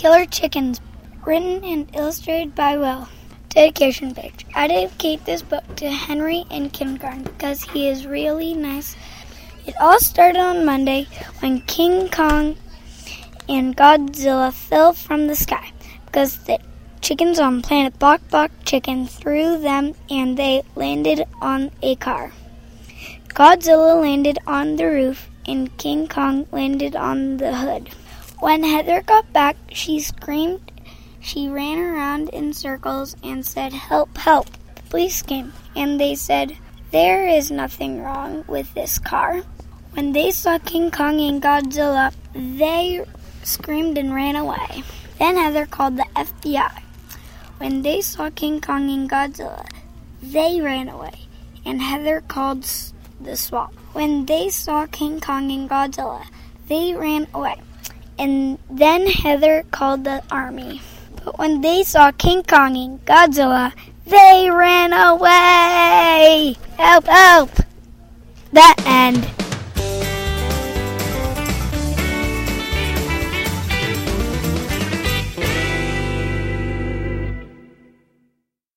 Killer Chickens, written and illustrated by Will. Dedication page. I dedicate this book to Henry in kindergarten because he is really nice. It all started on Monday when King Kong and Godzilla fell from the sky because the chickens on planet Bok Bok Chicken threw them and they landed on a car. Godzilla landed on the roof and King Kong landed on the hood. When Heather got back, she screamed she ran around in circles and said, Help, help. The police came, and they said, There is nothing wrong with this car. When they saw King Kong and Godzilla, they screamed and ran away. Then Heather called the FBI. When they saw King Kong and Godzilla, they ran away, and Heather called the SWAT. When they saw King Kong and Godzilla, they ran away, and then Heather called the army. But when they saw King Kong and Godzilla, they ran away! Help, help! That end.